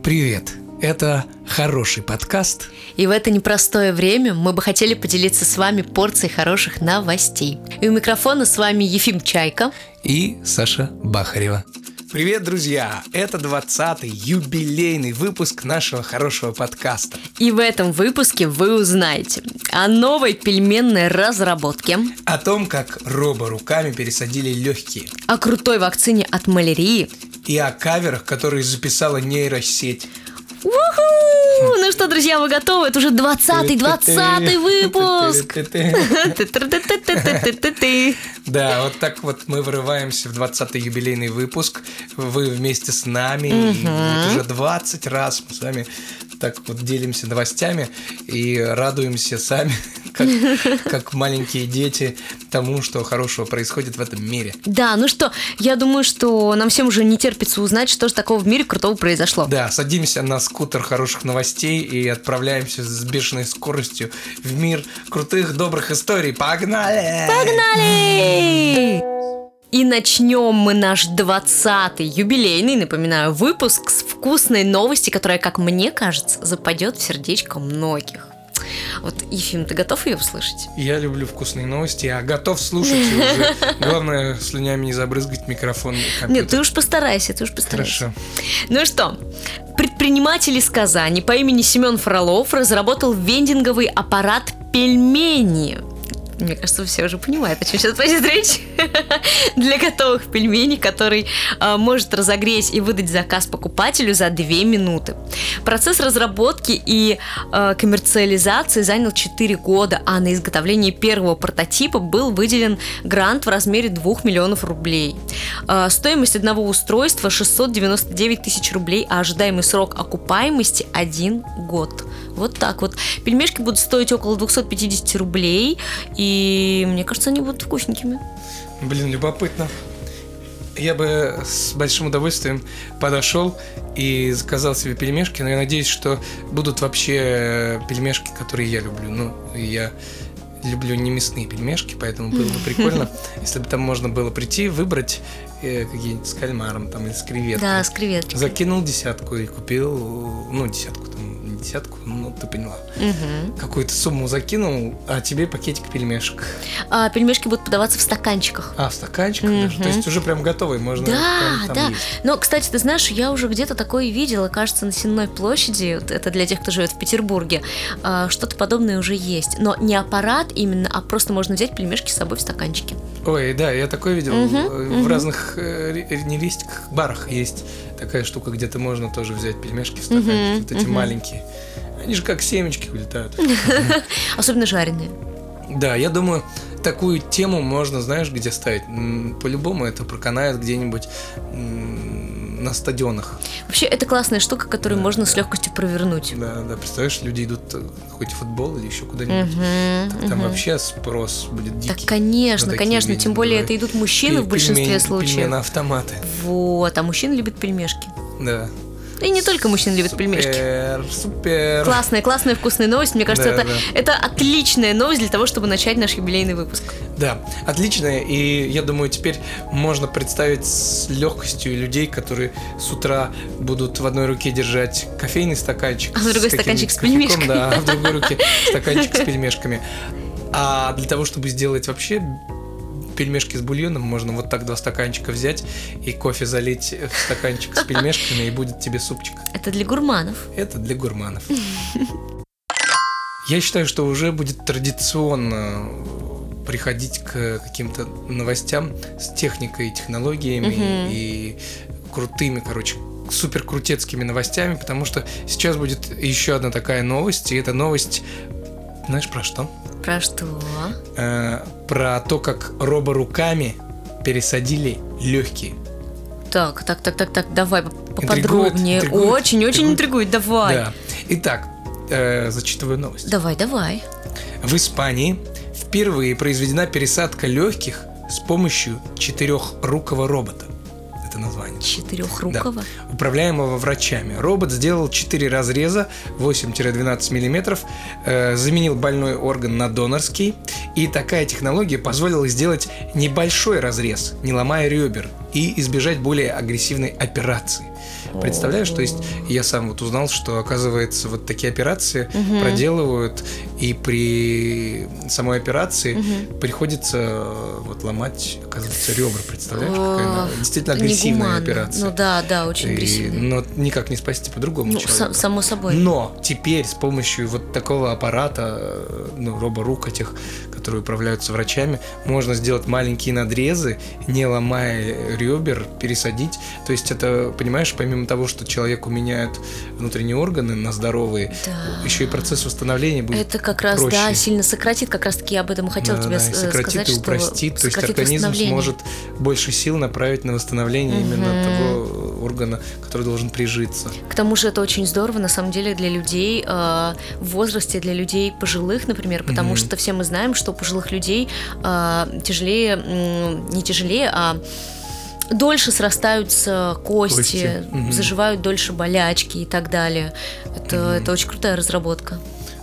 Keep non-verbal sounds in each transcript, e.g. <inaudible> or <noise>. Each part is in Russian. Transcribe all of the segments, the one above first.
Привет! Это хороший подкаст. И в это непростое время мы бы хотели поделиться с вами порцией хороших новостей. И у микрофона с вами Ефим Чайка и Саша Бахарева. Привет, друзья! Это 20-й юбилейный выпуск нашего хорошего подкаста. И в этом выпуске вы узнаете о новой пельменной разработке, о том, как робо руками пересадили легкие, о крутой вакцине от малярии и о каверах, которые записала нейросеть. Уху! Ну что, друзья, вы готовы? Это уже 20-й, 20 выпуск! Да, вот так вот мы вырываемся в 20-й юбилейный выпуск. Вы вместе с нами. И уже 20 раз мы с вами так вот делимся новостями и радуемся сами, как, <laughs> как маленькие дети, тому, что хорошего происходит в этом мире. Да, ну что, я думаю, что нам всем уже не терпится узнать, что же такого в мире крутого произошло. Да, садимся на скутер хороших новостей и отправляемся с бешеной скоростью в мир крутых, добрых историй. Погнали! Погнали! И начнем мы наш 20-й юбилейный, напоминаю, выпуск с вкусной новости, которая, как мне кажется, западет в сердечко многих. Вот, Ефим, ты готов ее услышать? Я люблю вкусные новости, я готов слушать уже. <laughs> Главное, слюнями не забрызгать микрофон. Нет, ты уж постарайся, ты уж постарайся. Хорошо. Ну что, предприниматель из Казани по имени Семен Фролов разработал вендинговый аппарат пельмени. Мне кажется, все уже понимают, о чем сейчас пойдет речь. <laughs> Для готовых пельменей, который э, может разогреть и выдать заказ покупателю за 2 минуты. Процесс разработки и э, коммерциализации занял 4 года, а на изготовление первого прототипа был выделен грант в размере 2 миллионов рублей. Э, стоимость одного устройства 699 тысяч рублей, а ожидаемый срок окупаемости 1 год. Вот так вот. Пельмешки будут стоить около 250 рублей, и мне кажется, они будут вкусненькими. Блин, любопытно. Я бы с большим удовольствием подошел и заказал себе пельмешки, но я надеюсь, что будут вообще пельмешки, которые я люблю. Ну, я люблю не мясные пельмешки, поэтому было бы прикольно, <laughs> если бы там можно было прийти, выбрать э, какие-нибудь с кальмаром там или с креветкой. Да, с креветкой. Закинул десятку и купил, ну, десятку десятку, ну, ты поняла. Угу. Какую-то сумму закинул, а тебе пакетик пельмешек. А пельмешки будут подаваться в стаканчиках. А, в стаканчиках угу. даже? То есть уже прям готовый, можно Да, да. есть. Но, кстати, ты знаешь, я уже где-то такое видела, кажется, на Сенной площади, вот это для тех, кто живет в Петербурге, а, что-то подобное уже есть. Но не аппарат именно, а просто можно взять пельмешки с собой в стаканчике. Ой, да, я такое видел. Мгм, в мгм. разных э, не листиках, барах есть такая штука, где ты можно тоже взять пельмешки в стаканчике, Мгм, вот эти мгм. маленькие. Они же как семечки улетают. <laughs> Особенно жареные. Да, я думаю, такую тему можно, знаешь, где ставить? По-любому это проканает где-нибудь на стадионах. Вообще, это классная штука, которую Да, можно с да. легкостью провернуть. Да, да, представляешь, люди идут э, хоть в футбол или еще куда-нибудь. Мгм, Так там мгм. вообще спрос будет дикий. Так, конечно, конечно, тем более это идут мужчины в большинстве пельмени- случаев. Пельмено-автоматы. Вот, а мужчины любят пельмешки. Да. И не только мужчины любят пельмешки. Супер, супер. Классная, классная, вкусная новость. Мне кажется, Да, это, да. это отличная новость для того, чтобы начать наш юбилейный выпуск. Да, отлично. И я думаю, теперь можно представить с легкостью людей, которые с утра будут в одной руке держать кофейный стаканчик. А в другой с стаканчик с пельмешками. Да, а в другой руке <laughs> стаканчик с пельмешками. А для того, чтобы сделать вообще пельмешки с бульоном, можно вот так два стаканчика взять и кофе залить в стаканчик с пельмешками, и будет тебе супчик. Это для гурманов. Это для гурманов. Я считаю, что уже будет традиционно приходить к каким-то новостям с техникой и технологиями и крутыми, короче, супер крутецкими новостями, потому что сейчас будет еще одна такая новость, и эта новость, знаешь, про что? Про что? Э, про то, как роборуками пересадили легкие. Так, так, так, так, так, давай поподробнее. Очень, очень интригует. интригует. Давай. Да. Итак, э, зачитываю новость. Давай, давай. В Испании впервые произведена пересадка легких с помощью четырехрукого робота. Это название. Четырехрукого. Управляемого врачами. Робот сделал 4 разреза 8-12 мм, э, заменил больной орган на донорский. И такая технология позволила сделать небольшой разрез, не ломая ребер, и избежать более агрессивной операции. Представляешь, то есть я сам вот узнал, что оказывается вот такие операции проделывают, и при самой операции приходится э, вот ломать, оказывается, ребра. Представляешь, какая она действительно агрессивная Негуманно. операция. Ну да, да, очень И- агрессивно. но никак не спасти по-другому Ну, человека. са- само собой. Но теперь с помощью вот такого аппарата, э, ну, роборук этих, которые управляются врачами, можно сделать маленькие надрезы, не ломая ребер, пересадить. То есть это, понимаешь, помимо того, что человеку меняют внутренние органы на здоровые, Да. еще и процесс восстановления будет Это как раз, проще. да, сильно сократит, как раз таки я об этом хотела Да, тебе да, э, сократит сказать, и что упростит, то есть организм сможет больше сил направить на восстановление именно того органа, который должен прижиться. К тому же это очень здорово, на самом деле, для людей э, в возрасте, для людей пожилых, например, потому Мгм. что все мы знаем, что у пожилых людей э, тяжелее, м, не тяжелее, а дольше срастаются кости, Кости, мгм. заживают дольше болячки и так далее. Это, это очень крутая разработка.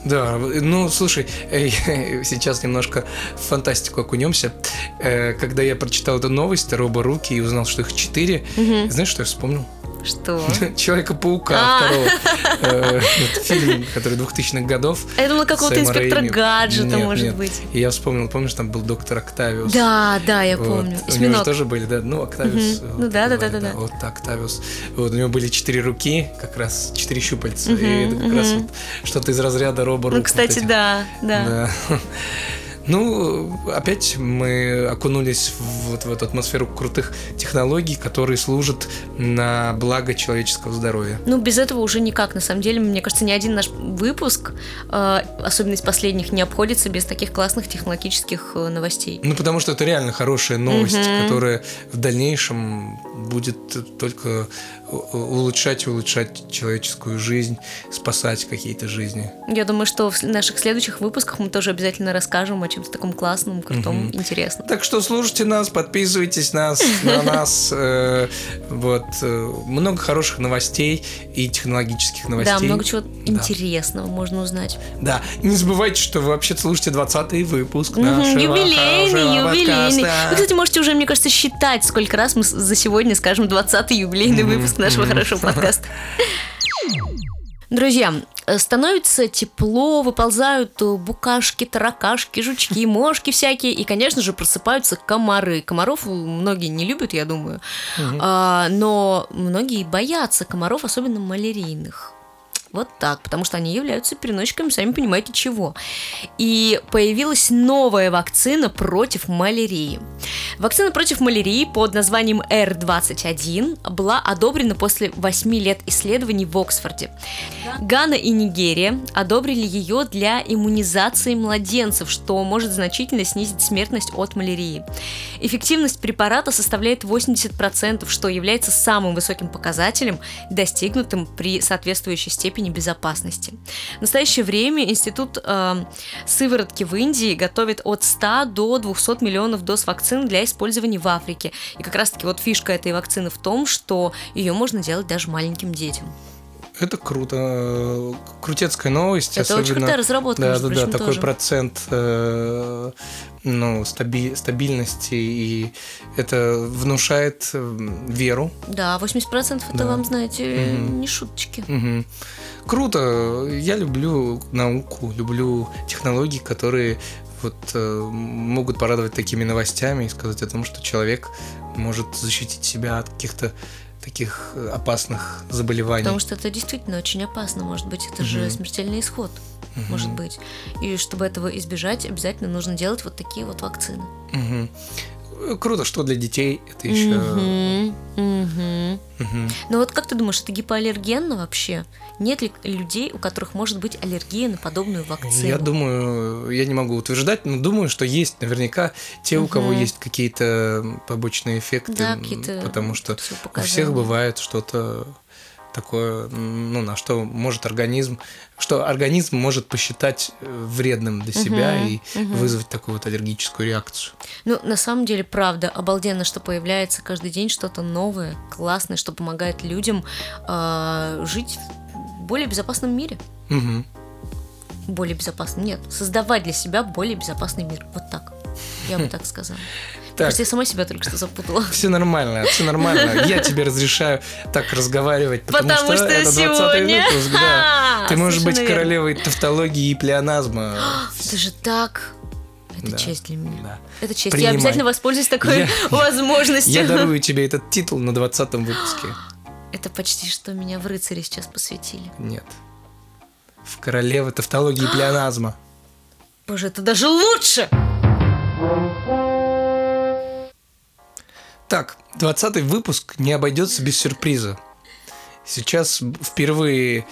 Да, ну слушай, э, <laughs> сейчас немножко в фантастику окунемся. Э, Когда я прочитал эту новость роборуки и узнал, что их четыре, знаешь, что я вспомнил? Что? <laughs> Человека-паука А. второго. <laughs> Э, Фильм, который 2000-х годов. Я думала, какого-то инспектора гаджета, может быть. И я вспомнил, помнишь, там был доктор Октавиус. Да, да, я помню. У него тоже были, да, ну, Октавиус. Ну да, да, да, да. Вот так, Октавиус. Вот, у него были четыре руки, как раз четыре щупальца. И это как раз что-то из разряда роборук. Ну, кстати, да, да. <laughs> Ну, опять мы окунулись в, вот в эту атмосферу крутых технологий, которые служат на благо человеческого здоровья. Ну, без этого уже никак, на самом деле. Мне кажется, ни один наш выпуск, э, особенно из последних, не обходится без таких классных технологических э, новостей. Ну, потому что это реально хорошая новость, Мгм. которая в дальнейшем будет только улучшать и улучшать человеческую жизнь, спасать какие-то жизни. Я думаю, что в наших следующих выпусках мы тоже обязательно расскажем о чем-то таком классном, крутом, интересном. Так что слушайте нас, подписывайтесь нас, на <laughs> нас. э, Вот э, много хороших новостей и технологических новостей. Да, много чего интересного можно узнать. Да, не забывайте, что вы вообще слушаете 20 выпуск нашего юбилейный, юбилейный. Вы, кстати, можете уже, мне кажется, считать, сколько раз мы за сегодня скажем 20-й юбилейный выпуск нашего хорошего подкаста. <laughs> Друзья, э, становится тепло, выползают э, букашки, таракашки, жучки, <laughs> мошки всякие, и, конечно же, просыпаются комары. Комаров э, многие не любят, я думаю, А, но многие боятся комаров, особенно малярийных. Вот так, потому что они являются переносчиками, сами понимаете, чего. И появилась новая вакцина против малярии. Вакцина против малярии под названием R21 была одобрена после 8 лет исследований в Оксфорде. Гана и Нигерия одобрили ее для иммунизации младенцев, что может значительно снизить смертность от малярии. Эффективность препарата составляет 80%, что является самым высоким показателем, достигнутым при соответствующей степени безопасности. В настоящее время Институт э, сыворотки в Индии готовит от 100 до 200 миллионов доз вакцин для использования в Африке. И как раз-таки вот фишка этой вакцины в том, что ее можно делать даже маленьким детям. Это круто. Крутецкая новость. Это очень особенно- крутая разработка, Да, да, да, такой тоже. процент э, ну, стаби- стабильности, и это внушает э, веру. Да, 80% это Да. вам, знаете, Мгм. не шуточки. Мгм. Круто. Я люблю науку, люблю технологии, которые вот э, могут порадовать такими новостями и сказать о том, что человек может защитить себя от каких-то таких э, опасных заболеваний. Потому что это действительно очень опасно, может быть, это же Мгм. смертельный исход, может быть. И чтобы этого избежать, обязательно нужно делать вот такие вот вакцины. Мгм. Э, Круто, что для детей это еще. Мгм, мгм. Мгм. Но вот как ты думаешь, это гипоаллергенно вообще? Нет ли людей, у которых может быть аллергия на подобную вакцину? Я думаю, я не могу утверждать, но думаю, что есть наверняка те, у кого есть какие-то побочные эффекты, Да, м, какие-то потому что у всех бывает что-то такое, ну, на что может организм, что организм может посчитать э, вредным для себя Мгм, и мгм. вызвать такую вот аллергическую реакцию. Ну, на самом деле, правда, обалденно, что появляется каждый день что-то новое, классное, что помогает людям а, жить в более безопасном мире. Мгм. Более безопасном, нет, создавать для себя более безопасный мир. Вот так. Я бы так сказала. <laughs> Просто я сама себя только что запутала. Все нормально, все нормально. Я тебе разрешаю так разговаривать, потому, Потому что это 20 сегодня- выпуск, да. Ты можешь быть королевой тавтологии и плеоназма. <gasps> Это же так... Это Да. честь для меня. Да. Это честь. Принимай. Я обязательно воспользуюсь такой Я- <laughs> возможностью. Я дарую тебе этот титул на 20 выпуске. <gasps> Это почти что меня в рыцаре сейчас посвятили. Нет. В королевы тавтологии и <gasps> плеоназма. Боже, это даже лучше! Так, 20 выпуск не обойдется без сюрприза. Сейчас впервые,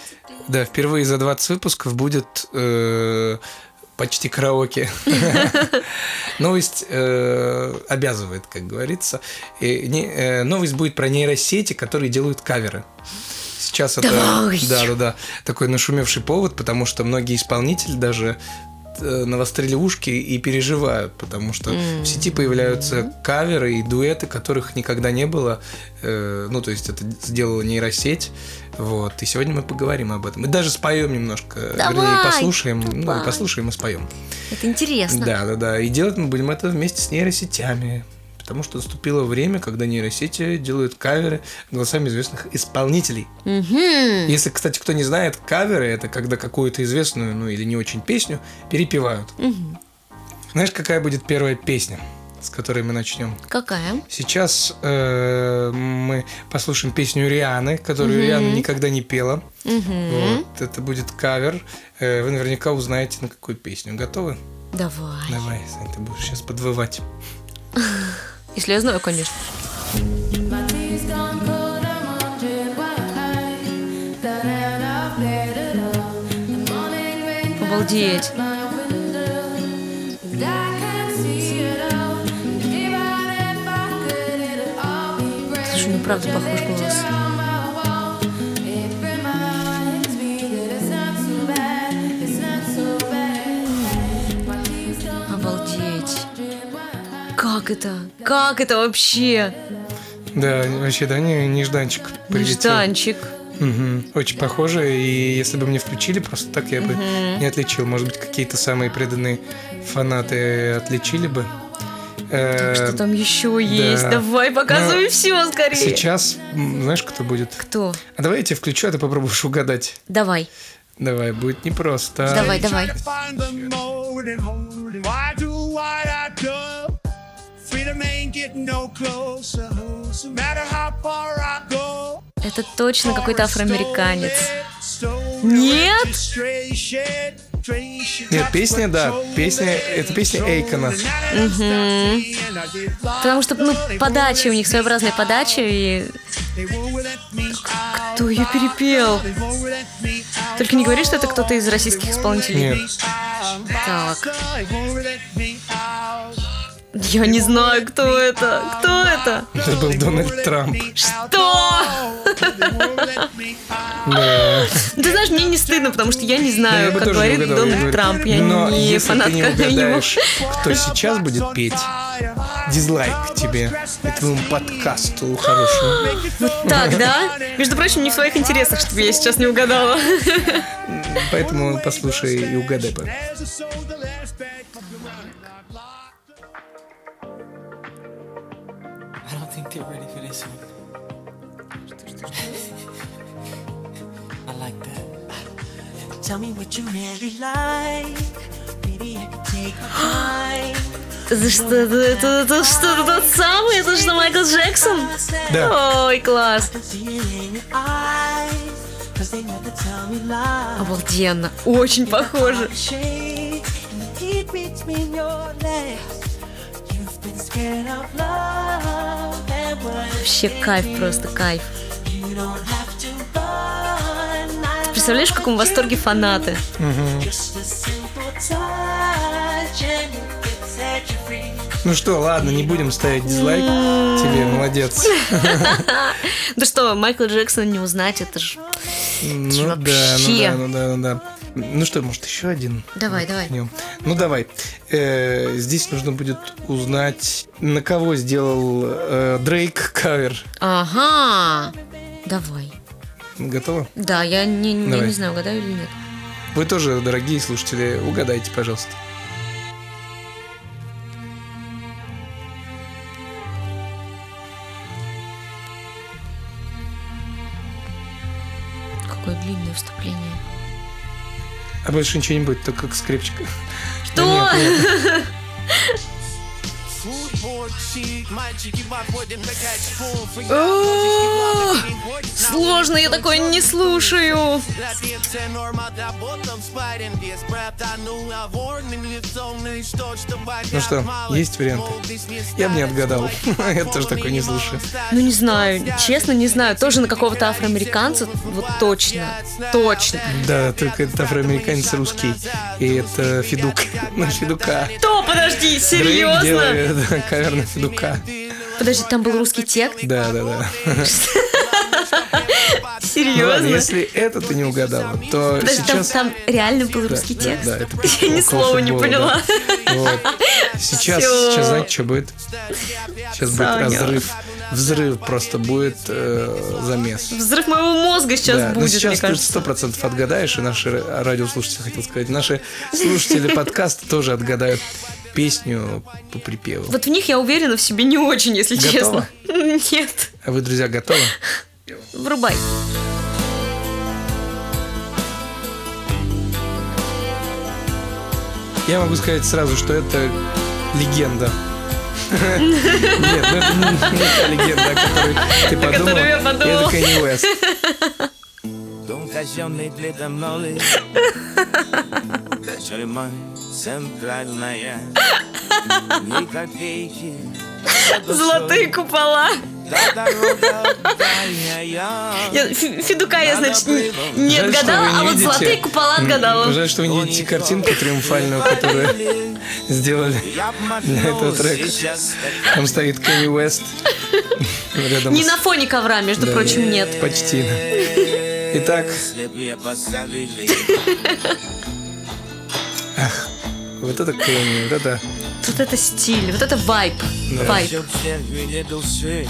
да, впервые за 20 выпусков будет э, почти караоке. <laughs> Новость э, обязывает, как говорится. Э, новость будет про нейросети, которые делают каверы. Сейчас это, да, да, да, такой нашумевший повод, потому что многие исполнители даже э, навострили ушки и переживают, потому что в сети появляются каверы и дуэты, которых никогда не было. Э, ну, то есть это сделала нейросеть. Вот. И сегодня мы поговорим об этом. И даже споем немножко. Давай, Вернее, послушаем. Ну, давай. послушаем и споем. Это интересно. Да, да, да. И делать мы будем это вместе с нейросетями. Потому что наступило время, когда нейросети делают каверы голосами известных исполнителей. Мгм. Если, кстати, кто не знает, каверы это когда какую-то известную, ну или не очень песню перепевают. Мгм. Знаешь, какая будет первая песня, с которой мы начнем? Какая? Сейчас э, мы послушаем песню Рианы, которую Риана никогда не пела. Мгм. Вот, это будет кавер. Э, вы наверняка узнаете, на какую песню. Готовы? Давай. Давай, Сань, ты будешь сейчас подвывать. <laughs> Если я знаю, конечно. My tea's gone cold, I'm wondering Как это? Как это вообще? Да, вообще, да, не, нежданчик прилетел. Нежданчик. Мгм. Очень похоже, и если бы мне включили, просто так я бы не отличил. Может быть, какие-то самые преданные фанаты отличили бы. Э, Что там еще есть? Давай, показывай ну, все скорее. Сейчас, знаешь, кто будет? Кто? А давай я тебе включу, а ты попробуешь угадать. Давай. Давай, будет непросто. Давай, давай. Freedom ain't getting no closer. No matter how far I go. Это точно какой-то афроамериканец. Нет? Нет, песня, да, песня, это песня Эйкона. Потому что, ну, подача у них своеобразная подача, и кто ее перепел? Только не говори, что это кто-то из российских исполнителей. Нет. Так. Я не знаю, кто это. Кто это? Это был Дональд Трамп. Что? Да. Ты знаешь, мне не стыдно, потому что я не знаю, как говорит Дональд. Трамп. Я не фанатка его. кто сейчас будет петь, дизлайк тебе и твоему подкасту хорошему. Так, да? Между прочим, не в своих интересах, чтобы я сейчас не угадала. Поэтому послушай и угадай. Это что, это, это, это что, тот самый? Это что, Майкл Джексон? Да. Ой, класс. Обалденно. Очень похоже. Вообще кайф, просто кайф. Представляешь, в каком восторге фанаты? Ну что, ладно, не будем ставить дизлайк. Тебе молодец. <laughs> Да что, Майкла Джексона не узнать, это же... Ну да, ну да, ну да, ну да. Ну что, может, еще один? Давай, давай. Ну давай. Э, Здесь нужно будет узнать, на кого сделал э, Дрейк кавер. Ага. Давай. Готова? Да, я не, я не знаю, угадаю или нет. Вы тоже, дорогие слушатели, угадайте, пожалуйста. Какое длинное вступление. А больше ничего не будет, только как скрипчик. Что? <laughs> Нет, нет. Сложно, я такое не слушаю. Ну что, есть варианты? Я бы не отгадал. <laughs> Я тоже такой не слушаю. Ну, не знаю, честно, не знаю. Тоже на какого-то афроамериканца, вот точно, точно. Да, только это афроамериканец русский. И это Федук. <laughs> Федука. Что, подожди, серьезно? делает да, кавер на Федука. Подожди, там был русский текст? Да, да, да. <laughs> Ну ладно, Серьезно? если это ты не угадала, то Подожди, там, сейчас... там реально был Да, русский да, текст? да, это <laughs> Я ни слова не поняла. да. Вот. Сейчас, Всё. сейчас знаете, что будет? Сейчас будет Саня. разрыв. Взрыв просто будет э, замес. Взрыв моего мозга сейчас Да, но будет, сейчас мне ты сто процентов отгадаешь, и наши ра- радиослушатели, хотел сказать, наши слушатели <laughs> подкаста тоже отгадают песню по припеву. Вот в них я уверена в себе не очень, если Готова? честно. <laughs> Нет. А вы, друзья, готовы? Врубай. Я могу сказать сразу, что это легенда. <laughs> Нет, ну это не не та легенда, о которой ты подумал. которую. Это Kanye <laughs> West. Шальман, центральная <laughs> Ни копейки Золотые купола. Я, Фе- Федука я, значит, не, не Жаль, отгадала, не а вот видите. золотые купола отгадала. Жаль, что вы не видите картинку триумфальную, которую сделали для этого трека. Там стоит Кенни Уэст. <laughs> Рядом Не с- на фоне ковра, между Да, прочим, нет. Почти. Итак, <laughs> Поставили вот это Кенни, вот это... Вот это стиль, вот это вайп. Вайп. Все в церкви души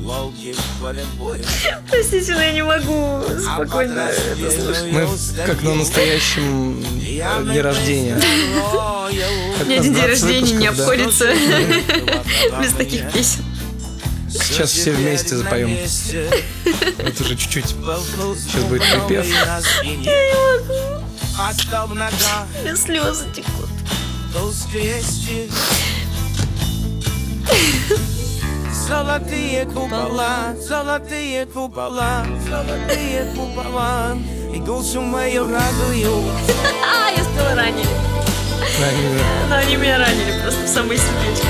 Волки в поле боя Простите, но я не могу спокойно это слушать. Мы как на настоящем э, дне рождения. Ни один день 20 рождения не да. обходится <laughs> без таких песен. Сейчас все вместе запоем. Вот уже чуть-чуть. Сейчас будет припев. Остав нога, Без слезы текут. Золотые купола, золотые купола, золотые купола. И душу мою радуют А, я спела ранее. Да, Но они меня ранили просто в самое сердечко.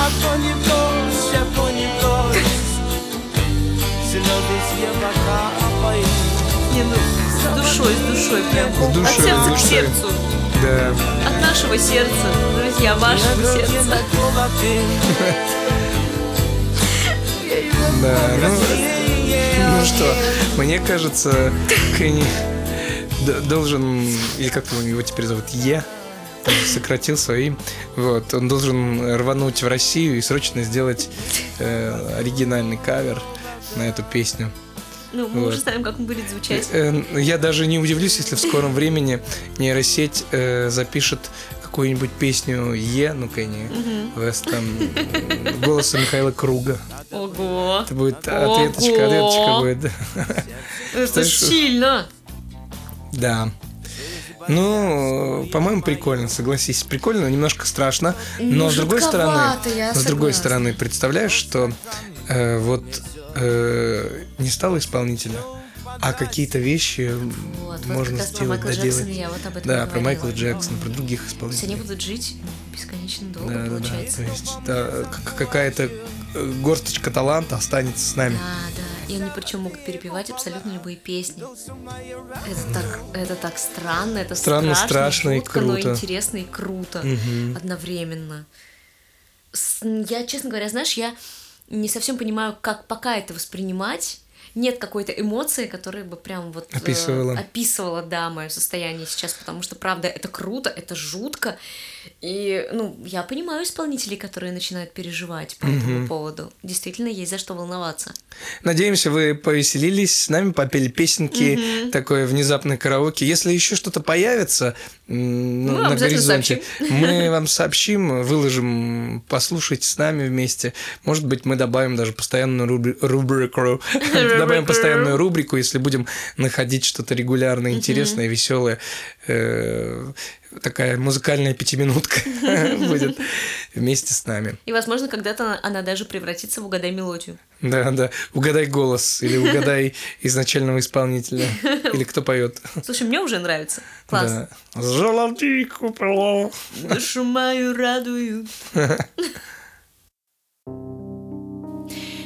А то не дождь, а то не дождь. Слезы с неба капают Не, ну, с душой, с душой прям. С душой, От сердца к сердцу. Да. От нашего сердца, друзья, вашего сердца. Да, ну, ну что, мне кажется, Кенни должен, или как его его теперь зовут, Е, сократил своим, вот, он должен рвануть в Россию и срочно сделать э, оригинальный кавер на эту песню. Ну, мы Вот. уже знаем, как он будет звучать. Э, Я даже не удивлюсь, если в скором времени нейросеть э, запишет какую-нибудь песню Е, ну Кенни Вест, там, э, голосом Михаила Круга. Ого. Это будет ответочка, Ого. ответочка будет. Это Слышь, сильно. Да. Ну, по-моему, прикольно, согласись. Прикольно, немножко страшно. Но Ну, с другой стороны, с другой стороны, представляешь, что э, вот э, не стало исполнителя, а какие-то вещи Вот, вот можно про сделать, Майкла доделать. Джексона я вот об этом да, про Майкла Джексона, про других То есть исполнителей. они будут жить бесконечно долго, Да, да, да. получается. То есть да, какая-то э, горсточка таланта останется с нами. Да, да. И они причем могут перепевать абсолютно любые песни. Это так, это так странно, это Странно, страшно, страшно и жутко, но круто. интересно и круто одновременно. С- Я, честно говоря, знаешь, я не совсем понимаю, как пока это воспринимать. Нет какой-то эмоции, которая бы прям вот э, Описывала. описывала, да, мое состояние сейчас, потому что, правда, это круто, это жутко. И, ну, я понимаю исполнителей, которые начинают переживать по этому поводу. Действительно, есть за что волноваться. Надеемся, вы повеселились, с нами попели песенки, такое внезапное караоке. Если еще что-то появится ну, на горизонте, мы <laughs> вам сообщим, выложим, послушайте с нами вместе. Может быть, мы добавим даже постоянную рубри- рубрику, добавим постоянную рубрику, если будем находить что-то регулярно интересное, веселое. э, Такая музыкальная пятиминутка <laughs> будет вместе с нами. И, возможно, когда-то она- даже превратится в «Угадай мелодию». Да, да. Угадай голос или <laughs> угадай изначального исполнителя. <laughs> Или кто поет. Слушай, мне уже нравится. Класс. Да. Золотые купола. Душу мою радуют.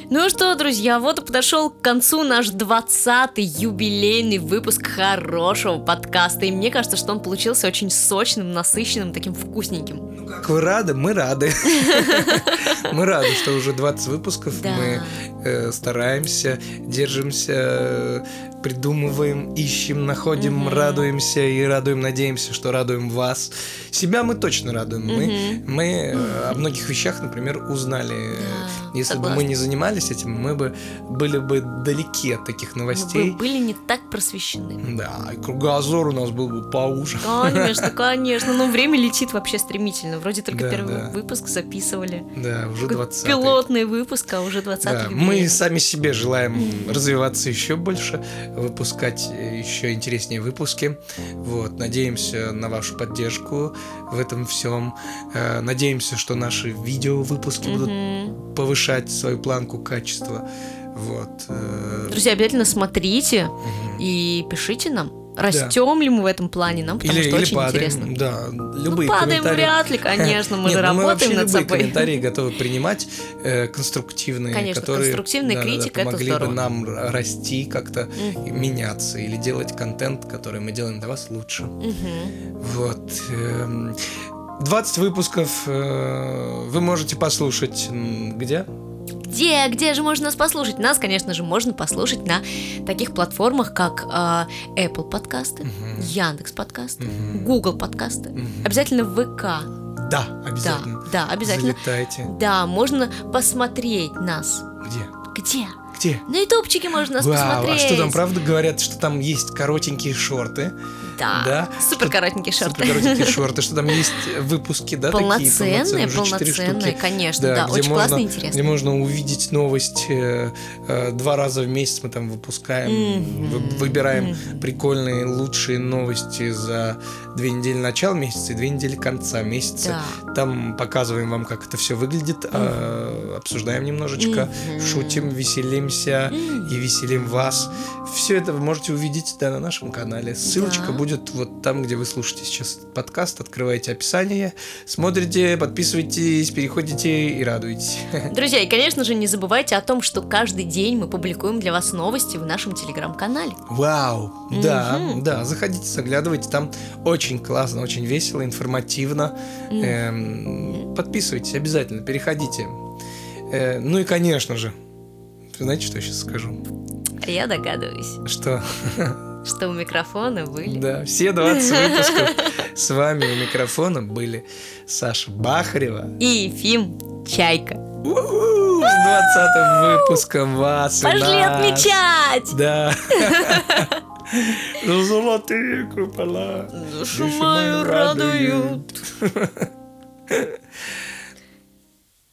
Ну что, друзья, вот и подошел к концу наш 20-й юбилейный выпуск хорошего подкаста. И мне кажется, что он получился очень сочным, насыщенным, таким вкусненьким. Как вы рады? Мы рады. <laughs> Мы рады, что уже 20 выпусков. Мы э, стараемся, держимся, придумываем, ищем, находим, радуемся и радуем, надеемся, что радуем вас. Себя мы точно радуем. Мы, э, о многих вещах, например, узнали. Если бы мы не занимались этим, мы бы были бы далеки от таких Мы новостей. бы были не так просвещены. Да, и кругозор у нас был бы поуже. Конечно, <laughs> конечно. Но время летит вообще стремительно. Вроде только Да, первый да. выпуск записывали. Да, уже Такой 20 Пилотный выпуск, а уже 20 Да, мы сами себе желаем развиваться еще больше, выпускать еще интереснее выпуски. Вот, надеемся на вашу поддержку в этом всем. Э, Надеемся, что наши видео выпуски будут повышать свою планку качества. Вот. э, Друзья, обязательно смотрите и пишите нам. Растем ли мы в этом плане? Нам потому Или, что или очень падаем, интересно. да, Ну, любые падаем комментарии. вряд ли, конечно, мы Нет, же ну, мы вообще работаем над любые собой. комментарии готовы принимать, э, конструктивные, Конечно, которые конструктивная да-да-да, критика, это помогли здорово. бы нам расти как-то, и меняться или делать контент, который мы делаем для вас лучше. Вот. эм, 20 выпусков э, вы можете послушать где? Где, где же можно нас послушать? Нас, конечно же, можно послушать на таких платформах, как а, Apple подкасты, Яндекс подкасты, Google подкасты, обязательно ВК. Да, Да, обязательно. да, обязательно. Залетайте. Да, можно посмотреть нас. Где? Где? Где? На ютубчике можно нас Вау, посмотреть. а что там, правда говорят, что там есть коротенькие шорты? Да, Да? супер коротенькие шорты. Суперкоротенькие шорты, что там есть выпуски, да, Полноценные, такие уже четыре полноценные, штуки. конечно, да, где очень можно- классно и интересно. Где можно увидеть новость э, э, два раза в месяц мы там выпускаем, вы- выбираем прикольные, лучшие новости за две недели начала месяца и две недели конца месяца. Там показываем вам, как это все выглядит, а, обсуждаем немножечко, шутим, веселимся и веселим вас. Все это вы можете увидеть да, на нашем канале. Ссылочка Да. будет вот там, где вы слушаете сейчас подкаст. Открываете описание, смотрите, подписывайтесь, переходите и радуйтесь. <laughs> Друзья, и, конечно же, не забывайте о том, что каждый день мы публикуем для вас новости в нашем телеграм-канале. Вау! Да, да, заходите, заглядывайте. Там очень классно, очень весело, информативно. Эм, Подписывайтесь обязательно, переходите. Э, Ну и, конечно же, знаете, что я сейчас скажу? Я догадываюсь, Что, <laughs> что у микрофона были. Да, все 20 выпусков с вами у микрофона были Саша Бахарева и Ефим Чайка. С 20 выпуском вас Пошли нас. отмечать! Да. За <laughs> ну, золотые купола. Ну, шумаю радуют. <laughs>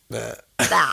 Да. Да.